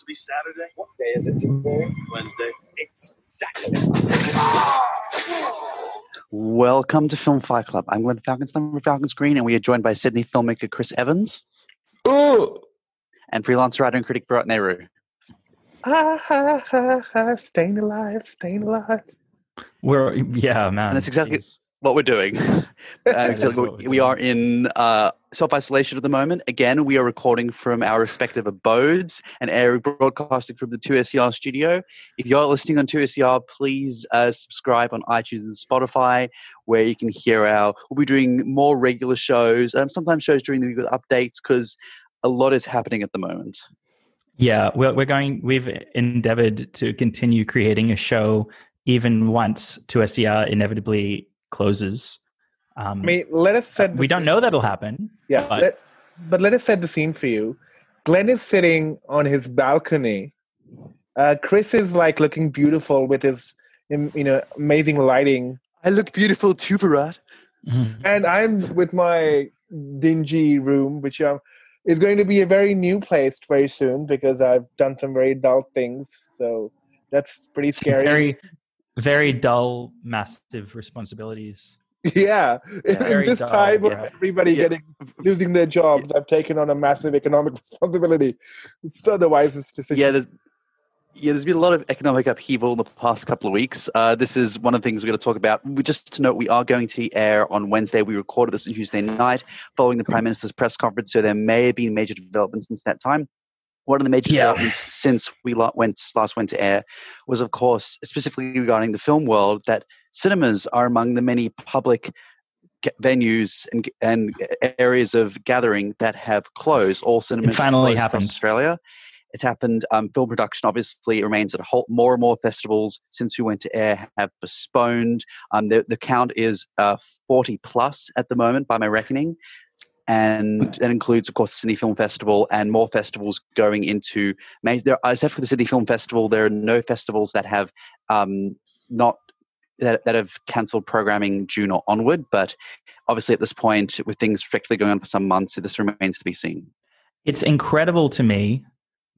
supposed to be Saturday? What day is it today? Wednesday. Exactly. Welcome to Film Fight Club. I'm Glenn Falkenstein from Falcon Screen, and we are joined by Sydney filmmaker Chris Evans Ooh. and freelance writer and critic Virat Nehru. Ah, ha, ha, ha, staying alive, staying alive. We're yeah, man. And that's exactly Jeez. what we're doing. Uh, exactly what what we're we are in uh, self isolation at the moment. Again, we are recording from our respective abodes and air broadcasting from the 2SER studio. If you're listening on 2SER, please uh, subscribe on iTunes and Spotify, where you can hear our. We'll be doing more regular shows, um, sometimes shows during the week with updates because a lot is happening at the moment. Yeah, we're we're going. We've endeavored to continue creating a show even once 2SER inevitably closes. Um, I mean, let us set. the we don't know that'll happen. Yeah, but- let- but let us set the scene for you. Glenn is sitting on his balcony. Uh, Chris is like looking beautiful with his, you know, amazing lighting, I look beautiful too, Virat. Mhm. and I'm with my dingy room, which um, is going to be a very new place very soon because I've done some very dull things. So that's pretty scary. Very, very dull, massive responsibilities. Yeah, in this dull, time of everybody Yeah. getting losing their jobs, I've taken on a massive economic responsibility. It's not the wisest decision. Yeah, there's, yeah, there's been a lot of economic upheaval in the past couple of weeks. Uh, this is one of the things we're going to talk about. We, just to note, we are going to air on Wednesday. We recorded this on Tuesday night following the Prime Minister's press conference, so there may have been major developments since that time. One of the major Yeah. developments since we went last went to air was, of course, specifically regarding the film world, that cinemas are among the many public venues and, and areas of gathering that have closed. All cinemas have finally happened. Australia. It's happened. Um, film production obviously remains at a halt. more and more festivals since we went to air have postponed. Um, the, the count is uh, 40 plus at the moment by my reckoning. And that includes, of course, the Sydney Film Festival and more festivals going into May. There, except for the Sydney Film Festival, there are no festivals that have um, not that, that have cancelled programming June or onward. But obviously, at this point, with things strictly going on for some months, this remains to be seen. It's incredible to me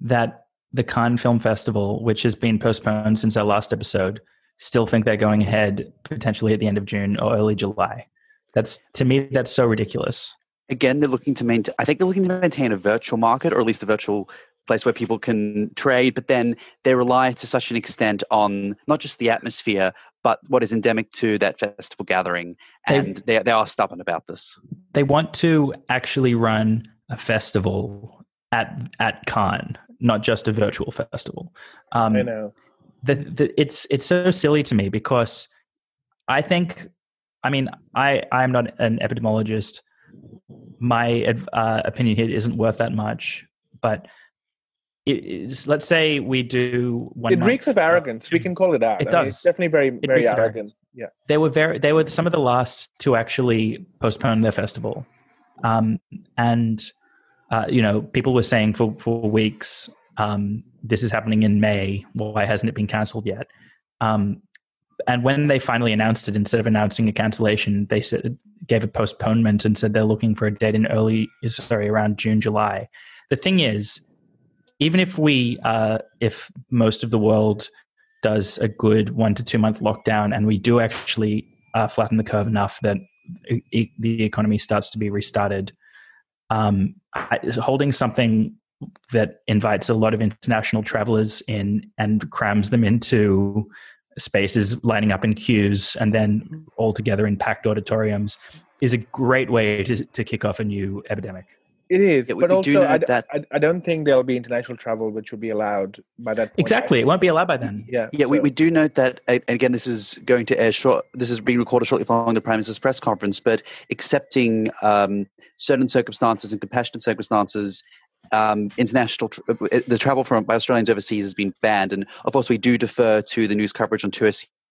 that the Cannes Film Festival, which has been postponed since our last episode, still think they're going ahead potentially at the end of June or early July. That's to me, that's so ridiculous. again, they're looking to maintain. I think they're looking to maintain a virtual market, or at least a virtual place where people can trade. But then they rely to such an extent on not just the atmosphere, but what is endemic to that festival gathering, and they they are stubborn about this. They want to actually run a festival at at Cannes, not just a virtual festival. Um, I know. the, the it's it's so silly to me because I think I mean I I'm not an epidemiologist. My uh, opinion here isn't worth that much, but it is, let's say we do one. It night- reeks of arrogance. We can call it that. It I mean, it's does. definitely very, very reeks arrogant. arrogance. Yeah. They were very they were some of the last to actually postpone their festival, um, and uh, you know people were saying for for weeks um, this is happening in May. Why hasn't it been cancelled yet? Um, and when they finally announced it, instead of announcing a cancellation, they said gave a postponement and said they're looking for a date in early, sorry, around June, July. The thing is, even if we, uh, if most of the world does a good one to two month lockdown, and we do actually uh, flatten the curve enough that e- the economy starts to be restarted, um, I, holding something that invites a lot of international travelers in and crams them into spaces lining up in queues and then all together in packed auditoriums is a great way to, to kick off a new epidemic. It is. Yeah, we- but we also, know I, that- I, I don't think there'll be international travel, which will be allowed by that point. Exactly. It won't be allowed by then. Yeah. Yeah, we, so- we do note that, and again, this is going to air short. This is being recorded shortly following the Prime Minister's press conference. But accepting um, certain circumstances and compassionate circumstances, um, international tr- uh, the travel from by Australians overseas has been banned. And of course, we do defer to the news coverage on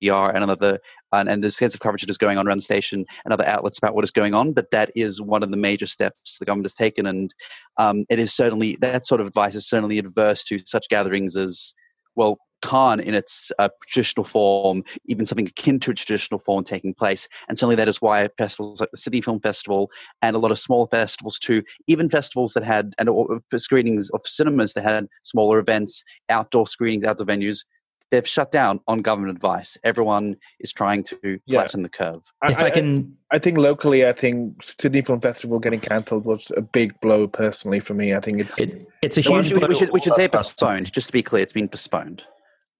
2SER and another, and, and the extensive coverage that is going on around the station and other outlets about what is going on. But that is one of the major steps the government has taken, and um, it is certainly that sort of advice is certainly adverse to such gatherings as well, Cannes in its uh, traditional form, even something akin to a traditional form taking place. And certainly that is why festivals like the Sydney Film Festival and a lot of smaller festivals too, even festivals that had, and or, screenings of cinemas that had smaller events, outdoor screenings, outdoor venues, they've shut down on government advice. Everyone is trying to Yeah. flatten the curve. if I, can, I think locally, I think Sydney Film Festival getting cancelled was a big blow personally for me. I think it's it, it's a huge. should, we should, we should say blow for us. postponed, just to be clear. It's been postponed,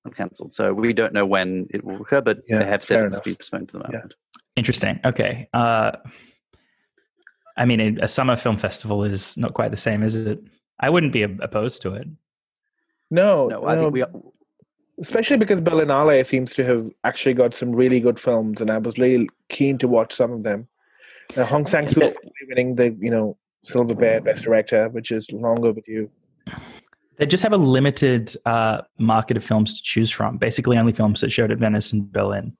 not cancelled. So we don't know when it will occur, but Yeah, they have said fair it's enough. been postponed for the Yeah. moment. Interesting. Okay. Uh, I mean, a summer film festival is not quite the same, is it? I wouldn't be opposed to it. no, No, I think we are, especially because Berlinale seems to have actually got some really good films, and I was really keen to watch some of them. Uh, Hong Sang Soo Yeah. winning the you know Silver Bear Best Director, which is long overdue. They just have a limited uh, market of films to choose from. Basically, only films that showed at Venice and Berlin.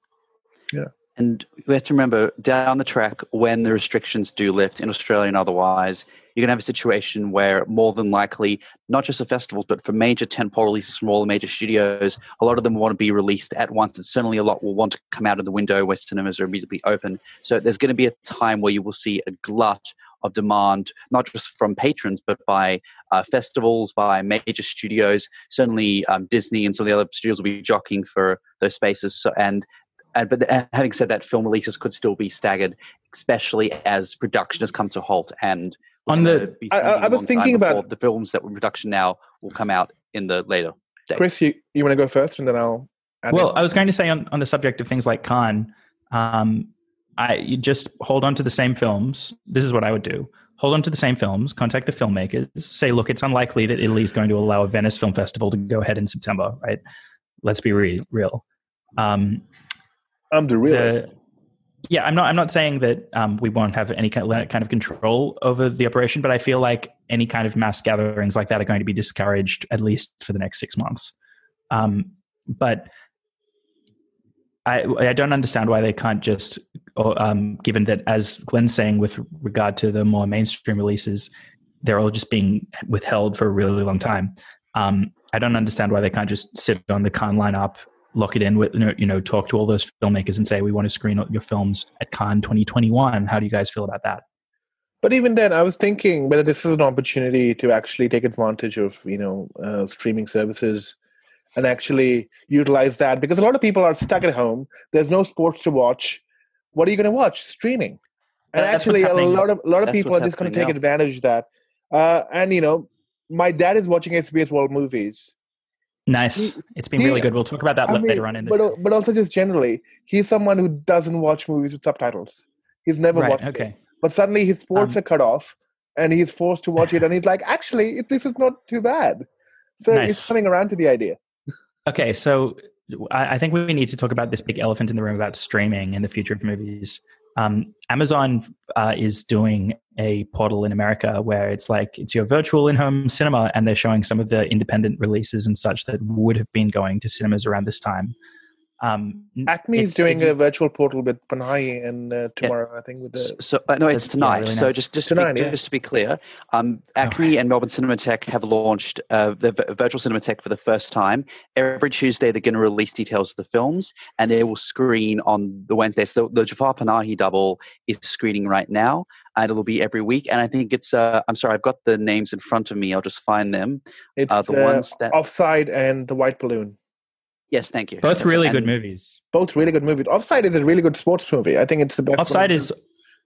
Yeah. And we have to remember down the track when the restrictions do lift in Australia and otherwise, you're going to have a situation where more than likely, not just for festivals, but for major tentpole releases from all the major studios, a lot of them want to be released at once. And certainly a lot will want to come out of the window where cinemas are immediately open. So there's going to be a time where you will see a glut of demand, not just from patrons, but by uh, festivals, by major studios. Certainly um, Disney and some of the other studios will be jockeying for those spaces. So, and and but having said that, film releases could still be staggered, especially as production has come to halt. And On the- be I- I- spending a I was thinking about- the films that were in production now will come out in the later days. Chris, you, you want to go first, and then I'll. add Well, in? I was going to say on, on the subject of things like Cannes, um, I you just hold on to the same films. This is what I would do: hold on to the same films, contact the filmmakers, say, look, it's unlikely that Italy is going to allow a Venice Film Festival to go ahead in September, right? Let's be re- real. Um, I'm the realist. the- yeah, I'm not. I'm not saying that um, we won't have any kind of, control over the operation, but I feel like any kind of mass gatherings like that are going to be discouraged at least for the next six months. Um, but I, I don't understand why they can't just, um, given that as Glenn's saying with regard to the more mainstream releases, they're all just being withheld for a really long time. Um, I don't understand why they can't just sit on the Cannes lineup, lock it in with, you know, talk to all those filmmakers and say, we want to screen your films at Cannes 2021. How do you guys feel about that? But even then, I was thinking whether this is an opportunity to actually take advantage of you know uh, streaming services and actually utilize that because a lot of people are stuck at home. There's no sports to watch. What are you going to watch? Streaming. And That's actually, a lot of a lot of That's people are just going to take now. advantage of that. Uh, and you know, my dad is watching SBS World Movies. Nice. It's been he- really good. We'll talk about that I mean, later on in the but but also just generally, he's someone who doesn't watch movies with subtitles. He's never right. watched. it. Okay. But suddenly his sports Um, are cut off, and he's forced to watch it, and he's like, actually, it, this is not too bad. So Nice. he's coming around to the idea. Okay, so I, I think we need to talk about this big elephant in the room about streaming and the future of movies. Um, Amazon uh, is doing a portal in America where it's like it's your virtual in-home cinema, and they're showing some of the independent releases and such that would have been going to cinemas around this time. Um, ACMI is doing if you- a virtual portal with Panahi and uh, tomorrow, I think. With the So uh, no, it's tonight. really so just just Tonight, to be, yeah. just to be clear, um, ACMI and Melbourne Cinematheque have launched uh, the v- virtual Cinematheque for the first time. Every Tuesday, they're going to release details of the films, and they will screen on the Wednesday. So the Jafar Panahi double is screening right now, and it'll be every week. And I think it's. Uh, I'm sorry, I've got the names in front of me. I'll just find them. it's Uh, the uh, ones that. Offside and the White Balloon. Yes, thank you. both That's- really good and- movies. Both really good movies. Offside is a really good sports movie. I think it's the best. Offside one. is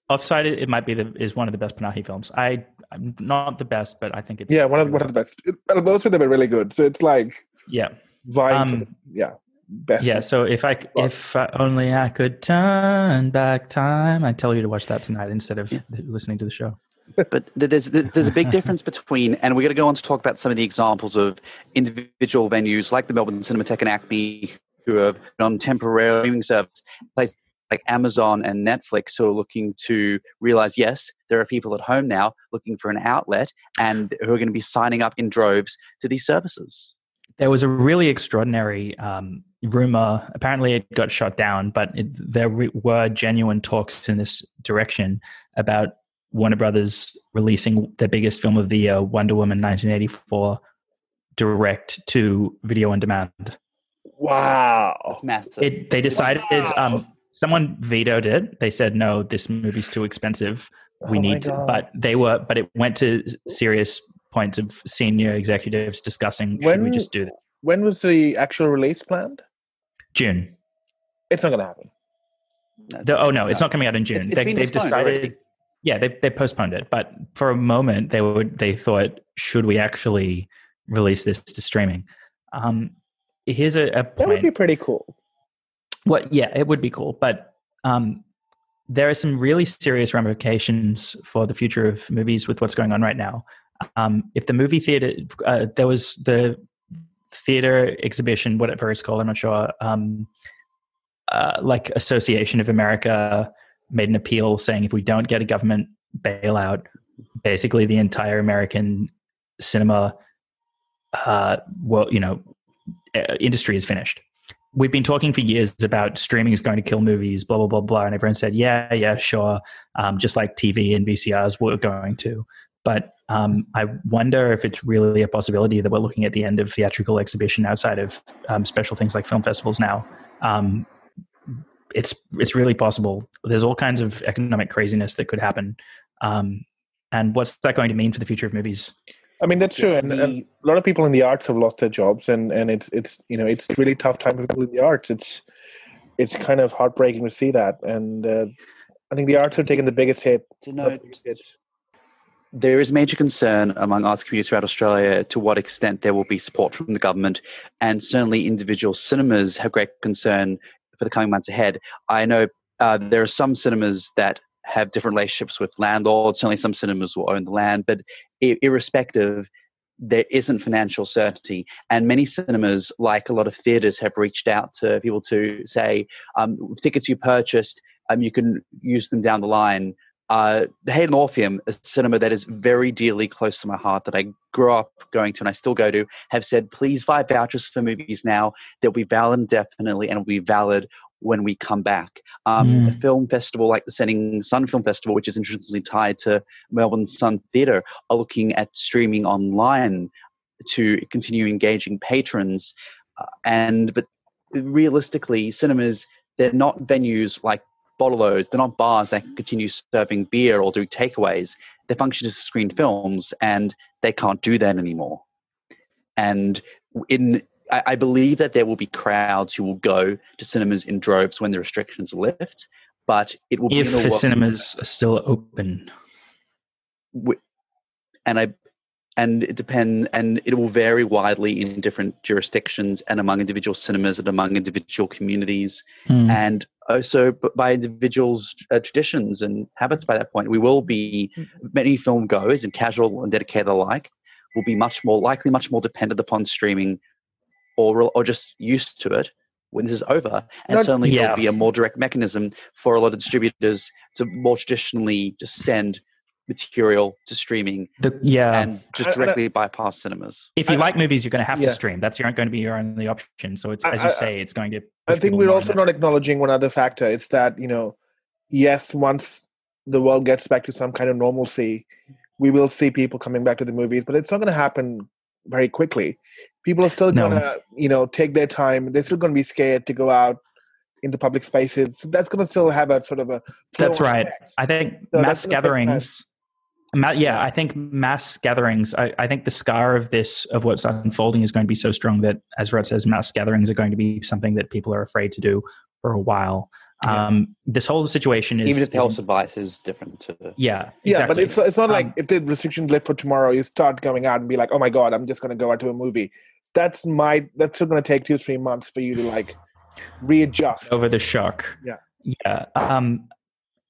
Offside. It might be the is one of the best Panahi films. I I'm not the best, but I think it's yeah, one of one of the best. It, well, both of them are really good. So it's like yeah. vying Um, the yeah best. Yeah, so if I Well- if uh, only I could turn back time, I'd tell you to watch that tonight instead of Yeah. listening to the show. But there's there's a big difference between, and we're going to go on to talk about some of the examples of individual venues like the Melbourne Cinematheque and ACMI, who have on temporary streaming service, places like Amazon and Netflix, who are looking to realize, yes, there are people at home now looking for an outlet, and who are going to be signing up in droves to these services. There was a really extraordinary um, rumor. Apparently, it got shot down, but it, there re- were genuine talks in this direction about Warner Brothers releasing the biggest film of the year, Wonder Woman 1984, direct to video on demand. Wow. It's massive. It they decided Wow. um, someone vetoed it. They said no, this movie's too expensive. We Oh need, to, but they were, but it went to serious points of senior executives discussing should we just do that? When was the actual release planned? June. It's not going to happen. That's- The- oh no, it's not coming out in June. It's- it's they, been they've decided. already. Yeah, they they postponed it, but for a moment they would they thought should we actually release this to streaming? Um, here's a, a That would be pretty cool. What? Yeah, it would be cool, but um, there are some really serious ramifications for the future of movies with what's going on right now. Um, if the movie theater, uh, there was the theater exhibition, whatever it's called, I'm not sure. Um, uh, like Association of America made an appeal saying if we don't get a government bailout, basically the entire American cinema, uh, well, you know, uh, industry is finished we've been talking for years about streaming is going to kill movies, blah blah blah blah, and everyone said, yeah, yeah, sure, um, just like TV and VCRs were going to. But um, I wonder if it's really a possibility that we're looking at the end of theatrical exhibition outside of um, special things like film festivals now. Um, it's it's really possible. There's all kinds of economic craziness that could happen. Um, and what's that going to mean for the future of movies? I mean, that's true. And, and a lot of people in the arts have lost their jobs, and, and it's it's you know it's really tough time for people in the arts. It's it's kind of heartbreaking to see that, and uh, I think the arts have taken the biggest hit. to the note, biggest hits. there is major concern among arts communities throughout Australia to what extent there will be support from the government, and certainly individual cinemas have great concern for the coming months ahead. I know uh, there are some cinemas that have different relationships with landlords. Certainly, some cinemas will own the land, but i- irrespective, there isn't financial certainty, and many cinemas, like a lot of theatres, have reached out to people to say, um, tickets you purchased, um, you can use them down the line uh, the Hayden Orpheum, a cinema that is very dearly close to my heart, that I grew up going to and I still go to, have said, please buy vouchers for movies now. They'll be valid indefinitely and will be valid when we come back. Um, Mm. A film festival like the Sun Film Festival, which is interestingly tied to Melbourne Sun Theatre, are looking at streaming online to continue engaging patrons. Uh, and but realistically, cinemas they're not venues like Bottle-O's. They're not bars that can continue serving beer or do takeaways. They function as screen films, and they can't do that anymore. And in, I, I believe that there will be crowds who will go to cinemas in droves when the restrictions lift, but it will be If the cinemas are still open, and I and it depends and it will vary widely in different jurisdictions and among individual cinemas and among individual communities Hmm. and also by individuals' uh, traditions and habits. By that point, we will be many film goers and casual and dedicated alike will be much more likely, much more dependent upon streaming, or or just used to it when this is over. And Not- certainly, Yeah. there'll be a more direct mechanism for a lot of distributors to more traditionally just send material to streaming the, yeah. and just I- I- directly bypass cinemas. if you I- like movies, you're going to have Yeah. to stream. That's your, going to be your only option. So it's as you I- say, it's going to. I think we're also not acknowledging one other factor. It's that you know, yes, once the world gets back to some kind of normalcy, we will see people coming back to the movies, but it's not going to happen very quickly. People are still No. going to, you know, take their time. They're still going to be scared to go out in the public spaces. So that's going to still have a sort of a. That's right. effect. I think So mass that's gonna gatherings. Ma- yeah, I think mass gatherings. I, I think the scar of this, of what's unfolding, is going to be so strong that, as Rod says, mass gatherings are going to be something that people are afraid to do for a while. Yeah. Um, this whole situation is, Even if the health advice is different to yeah, Yeah, but it's it's not like Um, if the restrictions lift for tomorrow, you start going out and be like, oh my god, I'm just going to go out to a movie. That's my that's still going to take two three months for you to like readjust. over the shock. Yeah. yeah. Um, it-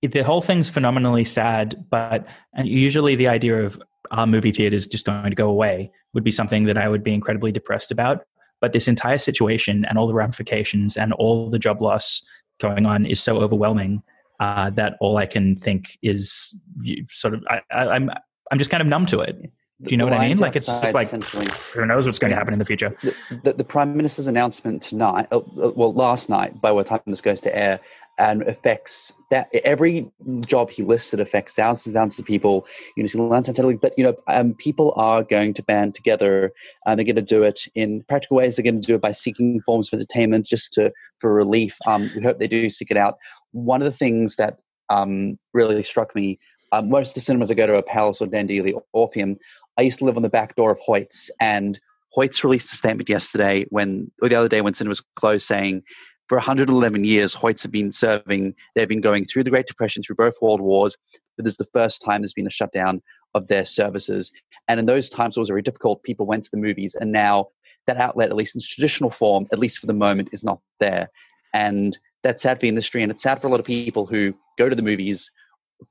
the whole thing's phenomenally sad, but and usually the idea of our movie theaters just going to go away would be something that I would be incredibly depressed about. But this entire situation and all the ramifications and all the job loss going on is so overwhelming uh, that all I can think is you- sort of I, I, I'm I'm just kind of numb to it. Do you know what I mean? Like it's just like who knows what's going to happen in the future. the, the, the prime minister's announcement tonight, uh, uh, well, last night, by what time this goes to air, and affects that every job he listed affects thousands and thousands of people. You know, so but you know, um, people are going to band together, and they're going to do it in practical ways. They're going to do it by seeking forms of entertainment, just to for relief. Um, we hope they do seek it out. One of the things that um, really struck me. Um, most of the cinemas I go to are Palace or Dendy or Orpheum. I used to live on the back door of Hoyts, and Hoyts released a statement yesterday when, or the other day when cinemas closed, saying for 111 years, Hoyts have been serving. They've been going through the Great Depression, through both world wars, but this is the first time there's been a shutdown of their services. And in those times, it was very difficult. People went to the movies, and now that outlet, at least in traditional form, at least for the moment, is not there. And that's sad for the industry, and it's sad for a lot of people who go to the movies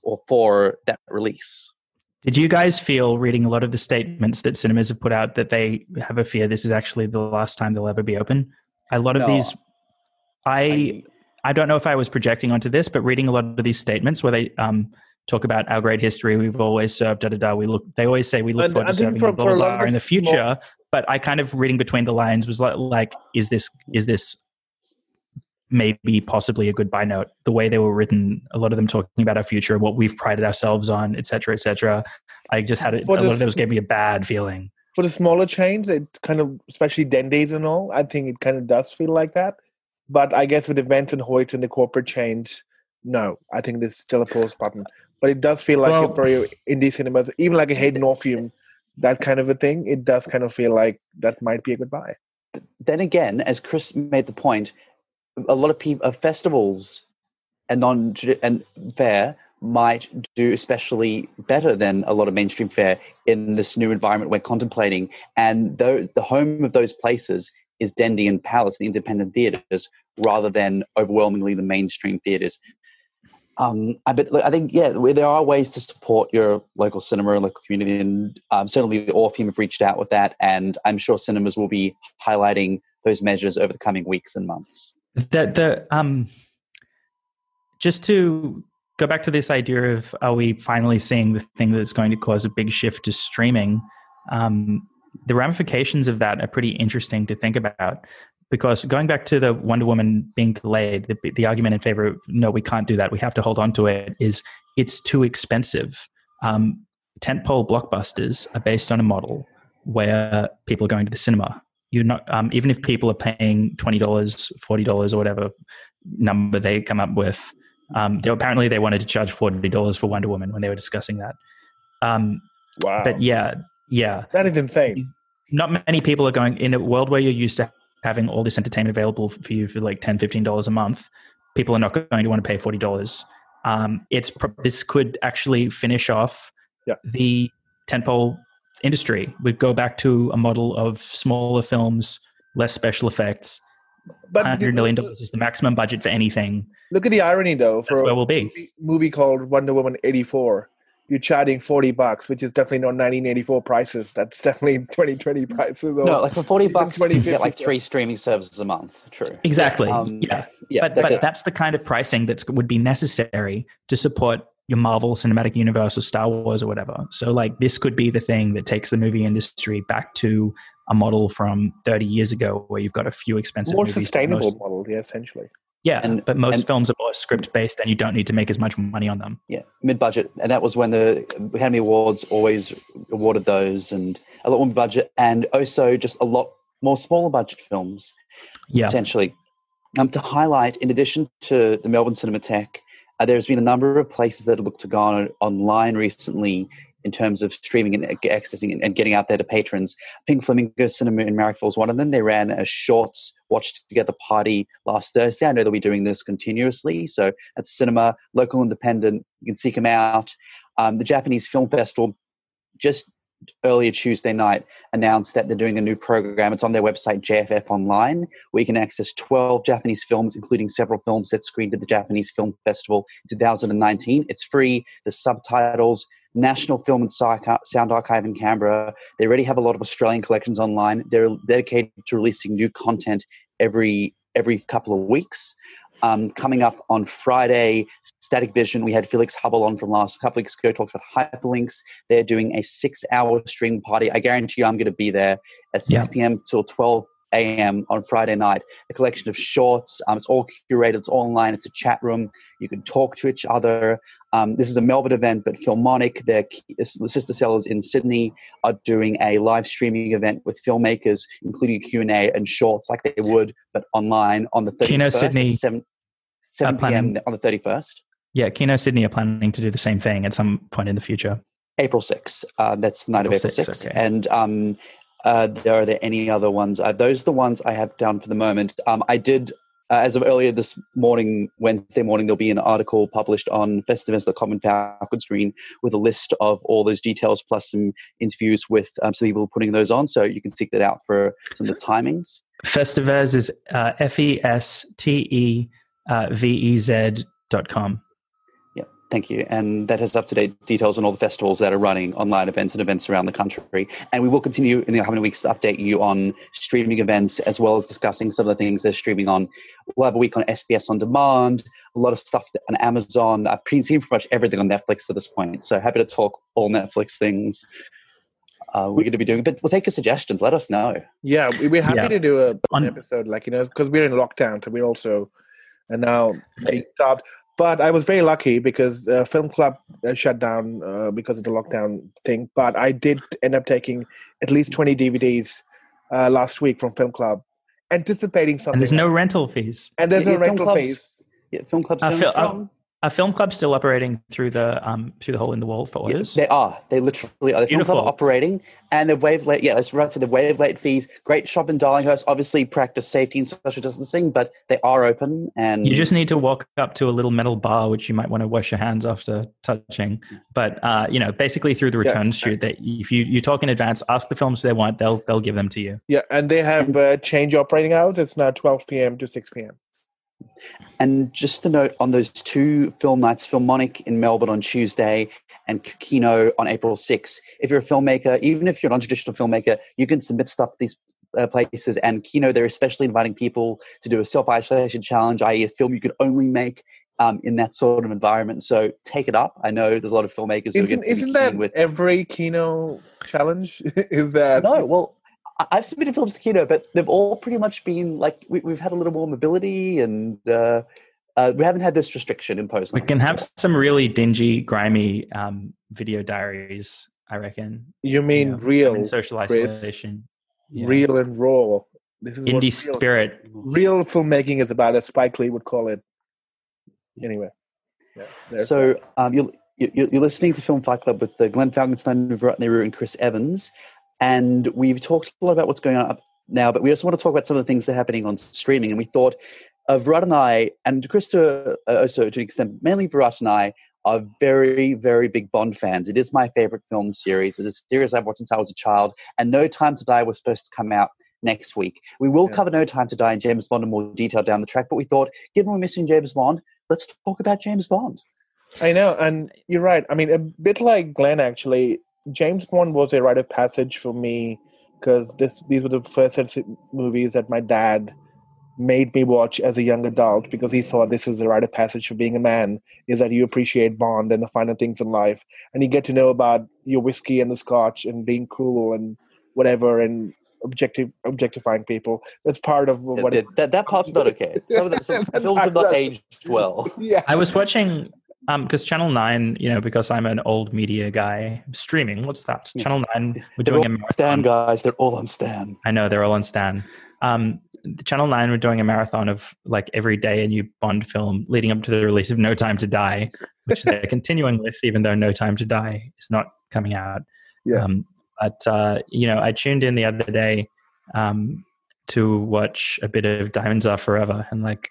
for, for that release. Did you guys feel reading a lot of the statements that cinemas have put out that they have a fear this is actually the last time they'll ever be open? A lot of no, these, I, I, I don't know if I was projecting onto this, but reading a lot of these statements where they um, talk about our great history, we've always served, da da da. We look, they always say we look forward to serving for, blah, blah, blah, in the future. More, but I kind of reading between the lines was like, like, is this is this maybe possibly a goodbye note. The way they were written, a lot of them talking about our future, what we've prided ourselves on, etc., cetera, et cetera. I just had a, a lot of those gave me a bad feeling. For the smaller chains, it kind of, especially Dendy's and all, I think it kind of does feel like that. But I guess with events and Hoyt and the corporate chains, no, I think there's still a pause button. But it does feel like well, for your indie cinemas, even like a Hayden Orpheum, that kind of a thing, it does kind of feel like that might be a goodbye. Then again, as Chris made the point, a lot of people uh, festivals and non and fair might do especially better than a lot of mainstream fare in this new environment we're contemplating. And the, the home of those places is Dendy and Palace, the independent theaters, rather than overwhelmingly the mainstream theaters. Um, I, but I think yeah, there are ways to support your local cinema and local community, and um, certainly the Orpheum have reached out with that, and I'm sure cinemas will be highlighting those measures over the coming weeks and months. The the um, just to go back to this idea of are we finally seeing the thing that's going to cause a big shift to streaming? Um, the ramifications of that are pretty interesting to think about because going back to the Wonder Woman being delayed, the, the, argument in favor of no, we can't do that, we have to hold on to it, is it's too expensive. Um, tentpole blockbusters are based on a model where people are going to the cinema you're not um, even if people are paying twenty dollars, forty dollars, or whatever number they come up with. Um, they apparently they wanted to charge forty dollars for Wonder Woman when they were discussing that. Um, wow! But yeah, yeah, that is insane. Not many people are going in a world where you're used to having all this entertainment available for you for like 10 15 dollars a month. People are not going to want to pay forty dollars. Um, it's this could actually finish off yeah. the tentpole industry. We'd go back to a model of smaller films, less special effects. But hundred million dollars is the maximum budget for anything. Look at the irony, though. For where we'll be. Movie, movie called Wonder Woman eighty four, you're charging 40 bucks, which is definitely not 1984 prices. That's definitely 2020 prices. no, like for 40 bucks, you get like three streaming services a month. True. Exactly. Um, yeah. yeah. But, that's, but that's the kind of pricing that would be necessary to support your Marvel Cinematic Universe or Star Wars or whatever. So like this could be the thing that takes the movie industry back to a model from 30 years ago where you've got a few expensive more sustainable most, model, yeah, essentially. Yeah, and, but most and, films are more script based, and you don't need to make as much money on them. Yeah, mid budget, and that was when the Academy Awards always awarded those, and a lot more budget, and also just a lot more smaller budget films. Yeah, potentially. Um, to highlight, in addition to the Melbourne Cinematheque, uh, there's been a number of places that look to go on, online recently in terms of streaming and accessing and, getting out there to patrons. Pink Flamingo Cinema in Marrickville is one of them. They ran a shorts watch together party last Thursday. I know they'll be doing this continuously. So at cinema, local independent, you can seek them out. Um, the Japanese Film Festival just earlier Tuesday night announced that they're doing a new program. It's on their website, JFF Online, where you can access 12 Japanese films, including several films that screened at the Japanese Film Festival 2019. It's free. The subtitles. National Film and Sound Archive in Canberra. They already have a lot of Australian collections online. They're dedicated to releasing new content every every couple of weeks. Um, coming up on Friday, Static Vision, we had Felix Hubble on from last couple of weeks ago, talked about hyperlinks. They're doing a six hour stream party. I guarantee you I'm going to be there at 6 yeah. p.m. till 12 a.m. on Friday night. A collection of shorts. Um, it's all curated. It's all online. It's a chat room. You can talk to each other. Um, this is a Melbourne event, but Filmonic, their sister sellers in Sydney, are doing a live streaming event with filmmakers, including Q and A and shorts, like they would, but online on the 31st. Kino Sydney 7, 7 are planning- p.m. on the 31st. Yeah, Kino Sydney are planning to do the same thing at some point in the future. April 6th. Uh, that's the night April of April 6th, 6th. okay. And um, uh, are there any other ones? Uh, those are the ones I have down for the moment. Um, I did, uh, as of earlier this morning, Wednesday morning, there'll be an article published on festivez.com and Falcon Screen with a list of all those details plus some interviews with um, some people putting those on. So you can seek that out for some of the timings. Festivez is uh, F E S T E uh, V E Z dot com. Thank you. And that has up to date details on all the festivals that are running, online events, and events around the country. And we will continue in the coming weeks to update you on streaming events as well as discussing some of the things they're streaming on. We'll have a week on SBS On Demand, a lot of stuff on Amazon. I've pre- seen pretty much everything on Netflix to this point. So happy to talk all Netflix things. Uh, we're going to be doing, but we'll take your suggestions. Let us know. Yeah, we- we're happy Yeah. to do a, an episode, like you know, because we're in lockdown, so we're also and now being stopped. But I was very lucky because uh, Film Club uh, shut down uh, because of the lockdown thing. But I did end up taking at least twenty DVDs uh, last week from Film Club, anticipating something. And there's no rental fees. and there's Yeah, no yeah, Film rental Club's- fees. Yeah, film clubs Uh, going Phil- strong. Are film clubs still operating through the um, through the hole in the wall for Yeah, orders? they are. They literally are. The film club are operating, and the waive late. Yeah, that's right. So the waive late fees. Great shop in Darlinghurst. Obviously, practice safety and social distancing, but they are open. And You just need to walk up to a little metal bar, which you might want to wash your hands after touching. But uh, you know, basically through the Yeah. return chute, that if you, you talk in advance, ask the films they want, they'll they'll give them to you. Yeah, and they have uh, change operating hours. It's now 12 p.m. to 6 p.m. And just to note on those two film nights, Filmonic in Melbourne on Tuesday and Kino on April 6th. If you're a filmmaker, even if you're a non-traditional filmmaker, you can submit stuff to these uh, places. And Kino, they're especially inviting people to do a self-isolation challenge, i.e. a film you could only make um, in that sort of environment. So take it up. I know there's a lot of filmmakers who Isn't isn't that with every Kino challenge? Is that no, well, I've submitted films to Kino, but they've all pretty much been like we, we've had a little more mobility, and uh, uh, we haven't had this restriction imposed. We can have some really dingy, grimy um, video diaries. I reckon. you mean Yeah. real, in social isolation. Yeah. real and raw? This is what indie real- spirit. real filmmaking is about, as Spike Lee would call it. Anyway, yeah. So um, you're, you're, you're listening to Film Fight Club with uh, Glenn Falkenstein, Virat Nehru, and Chris Evans. And we've talked a lot about what's going on up now, but we also want to talk about some of the things that are happening on streaming. And we thought uh, Virat and I, and Chris to, uh, also to an extent, mainly Virat and I, are very, very big Bond fans. It is my favorite film series. It is a series I've watched since I was a child. And No Time to Die was supposed to come out next week. We will Yeah. cover No Time to Die and James Bond in more detail down the track, but we thought, given we're missing James Bond, let's talk about James Bond. I know, and you're right. I mean, a bit like Glenn, actually, James Bond was a rite of passage for me because this these were the first movies that my dad made me watch as a young adult because he saw this is a rite of passage for being a man is that you appreciate Bond and the finer things in life, and you get to know about your whiskey and the scotch and being cool and whatever and objective objectifying people. That's part of what. it. that, that part's not okay. Some of the some That films have not aged well. yeah, I was watching um because Channel Nine, you know, because I'm an old media guy, streaming. What's that? Yeah. Channel Nine. We're They're doing a marathon. Stan guys, they're all on Stan. I know they're all on Stan. Um, the Channel Nine were doing a marathon of like every day a new Bond film leading up to the release of No Time to Die, which they're continuing with, even though No Time to Die is not coming out. Yeah. Um, but uh, you know, I tuned in the other day um, to watch a bit of Diamonds Are Forever, and like,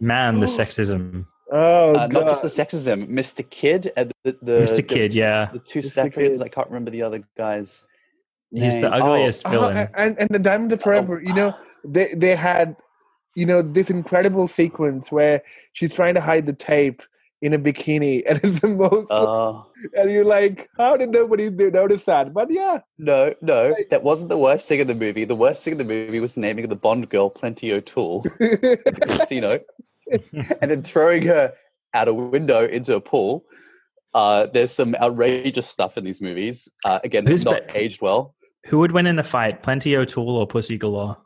man, the sexism, Oh, Uh, not just the sexism, Mr. Kidd, and the, the Mr. the- Kid, yeah, the two Mr. Staffords. I can't remember the other guy's. he's the name. Oh, ugliest Uh-huh, villain. and and the Diamond of Forever, you know, they they had, you know, this incredible sequence where she's trying to hide the tape in a bikini, and it's the most, Uh, and you're like, how did nobody notice that? But yeah, no, no, Right. that wasn't the worst thing in the movie. The worst thing in the movie was naming the Bond girl Plenty O'Toole, in the casino, and then throwing her out a window into a pool. Uh, there's some outrageous stuff in these movies. Uh, again, Who's not be- aged well. Who would win in a fight, Plenty O'Toole or Pussy Galore?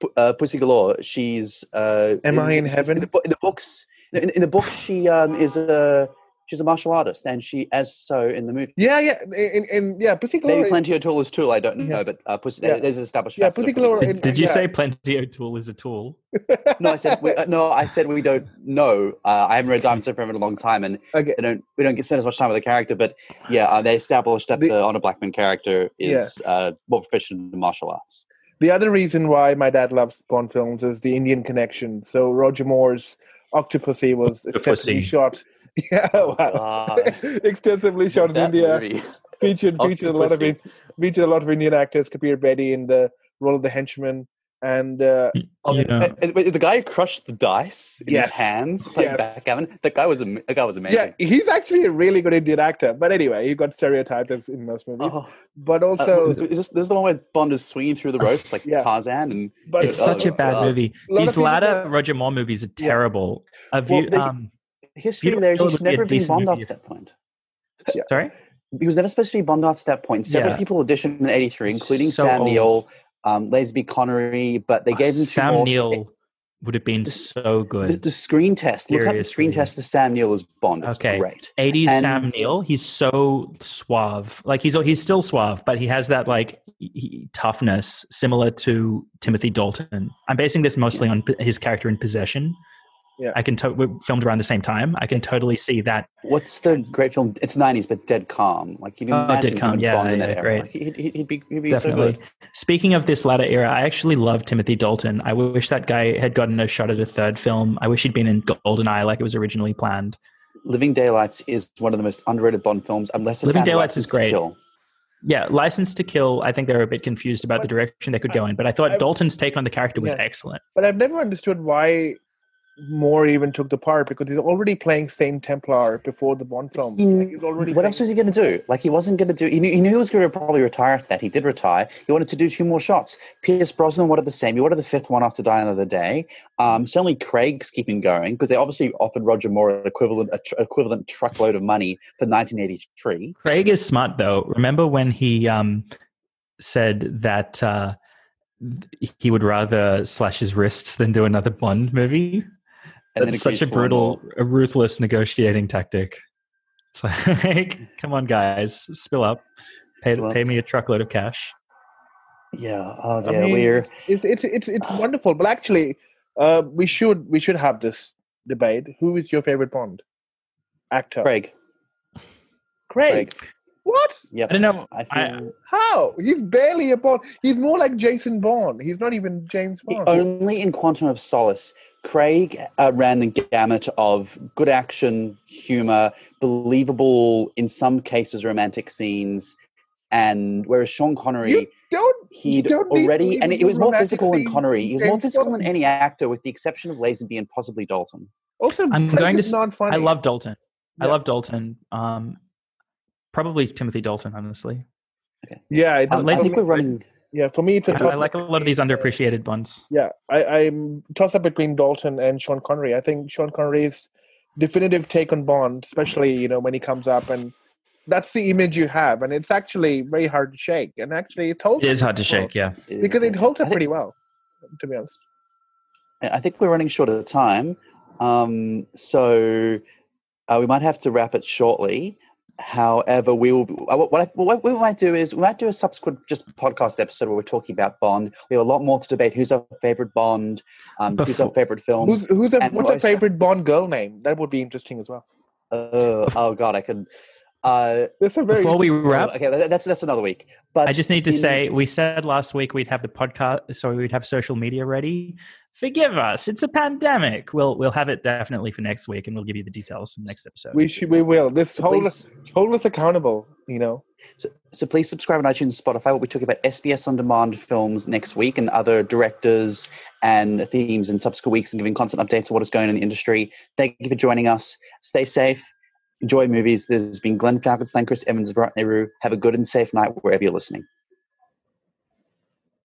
P- uh, Pussy Galore. She's. Uh, Am I in in heaven? the, in the books, in, in the book, she um, is a she's a martial artist, and she as so in the movie. Yeah, yeah, in, in yeah, Pussy Maybe Plenty O'Toole is Tool. I don't Yeah. know, but uh, Pussy, Yeah. there's an established. Yeah, facet of Pussy Galore Galore. Did, did you yeah. say Plenty O'Toole is a tool? No, I said we, uh, no. I said we don't know. Uh, I haven't read Diamonds of Forever in a long time, and Okay. they don't we don't get spend as much time with the character. But yeah, uh, they established that The- the, Honor Blackman character is uh, more proficient in martial arts. The other reason why my dad loves Bond films is the Indian connection. So Roger Moore's Octopussy was extensively Octopussy. shot. Yeah, wow. Ah, extensively shot in India. movie. Featured featured a lot of featured a lot of Indian actors. Kabir Bedi in the role of the henchman, and uh, Oh, You the, know, uh, uh, the guy who crushed the dice in Yes. his hands playing Yes. backgammon. That guy was am- that guy was amazing. yeah, he's actually a really good Indian actor. But anyway, he got stereotyped as in most movies. Oh, But uh, also, is this, this is the one where Bond is swinging through the ropes like Yeah. Tarzan and but it's Oh, such a bad God. movie. A lot of These latter Roger Moore movies are Yeah. terrible. Well, view, they- um, history Beautiful there is he should never be a never have been decent Bond up to that point. sorry, He was never supposed to be Bond up to that point. Several Yeah. people auditioned in '83, including So Sam old. Neill, um, Connery, but they gave him Sam more. Neill would have been so good. the screen test. Look at the screen test for Sam Neill as Bond. It's Okay. great. 80s And- Sam Neill, he's so suave. Like he's he's still suave, but he has that like he, toughness similar to Timothy Dalton. I'm basing this mostly on his character in Possession. Yeah. I can to- we filmed around the same time. I can totally see that. What's the great film? It's '90s, but Dead Calm. Like you can Oh, imagine Dead Calm. him and Yeah, Bond in that yeah, era. great. Like, he'd, he'd, he'd be, he'd be Definitely. so good. Speaking of this latter era, I actually love Timothy Dalton. I wish that guy had gotten a shot at a third film. I wish he'd been in Goldeneye like it was originally planned. Living Daylights is one of the most underrated Bond films. Unless Living Daylights is great. Yeah, License to Kill. I think they were a bit confused about the direction they could go in, but I thought I- Dalton's take on the character was Yeah. excellent. but I've never understood why Moore even took the part because he's already playing Simon Templar before the Bond film. He- Like, he's already What playing- else was he going to do? Like he wasn't going to do. He knew, he knew he was going to probably retire after that. He did retire. He wanted to do two more shots. Pierce Brosnan wanted the same. He wanted the fifth one after Die Another Day. Um, certainly Craig's keeping going because they obviously offered Roger Moore an equivalent a tr- equivalent truckload of money for 1983. Craig is smart though. Remember when he um, said that uh, he would rather slash his wrists than do another Bond movie? And That's agrees such a brutal, more. a ruthless negotiating tactic. It's like, come on, guys, spill up, pay Spill up. pay me a truckload of cash. Yeah. Oh, I yeah. mean, we're It's it's it's it's wonderful. But actually, uh, we should we should have this debate. Who is your favorite Bond actor? Craig. Craig. What? Yep. I don't know. I I- feel How? He's barely a Bond. He's more like Jason Bond. He's not even James Bond. only in Quantum of Solace. Craig uh, ran the gamut of good action, humor, believable, in some cases, romantic scenes, and whereas Sean Connery, You don't. he'd don't need already, and it was more physical than Connery. in He was more physical Bond. than any actor, with the exception of Lazenby and possibly Dalton. Also, I'm Craig going to is s- not funny. I love Dalton. I love Dalton. Um, probably Timothy Dalton, honestly. Yeah, it I, I think we're running. Yeah. For me, it's a I. I like a lot of these underappreciated Bonds. Yeah, I, I'm toss up between Dalton and Sean Connery. I think Sean Connery's definitive take on Bond, especially you know when he comes up, and that's the image you have, and it's actually very hard to shake. And actually, it holds It is hard to well, shake, yeah. because it holds up think- pretty well, to be honest. I think we're running short of time, um, so uh, we might have to wrap it shortly. However, we will. uh, What, I, what we might do is we might do a subsequent just podcast episode where we're talking about Bond. We have a lot more to debate. Who's our favorite Bond? Um, who's our favorite film? Who's who's a, what's a favorite Bond girl name? That would be interesting as well. Uh, oh God, I could. Uh, That's a very Before we interesting- wrap, okay, that's that's another week. But I just need to in- say we said last week we'd have the podcast, so we'd have social media ready. Forgive us, it's a pandemic. We'll we'll have it definitely for next week, and we'll give you the details in the next episode. we should we will. This so hold us hold us accountable. You know. so, so please subscribe on iTunes and Spotify. We'll be talking about SBS on demand films next week and other directors and themes in subsequent weeks and giving constant updates of what is going on in the industry. Thank you for joining us. Stay safe. Enjoy movies. There's been Glenn Falcons, Chris Evans, Virat Nehru. Have a good and safe night wherever you're listening.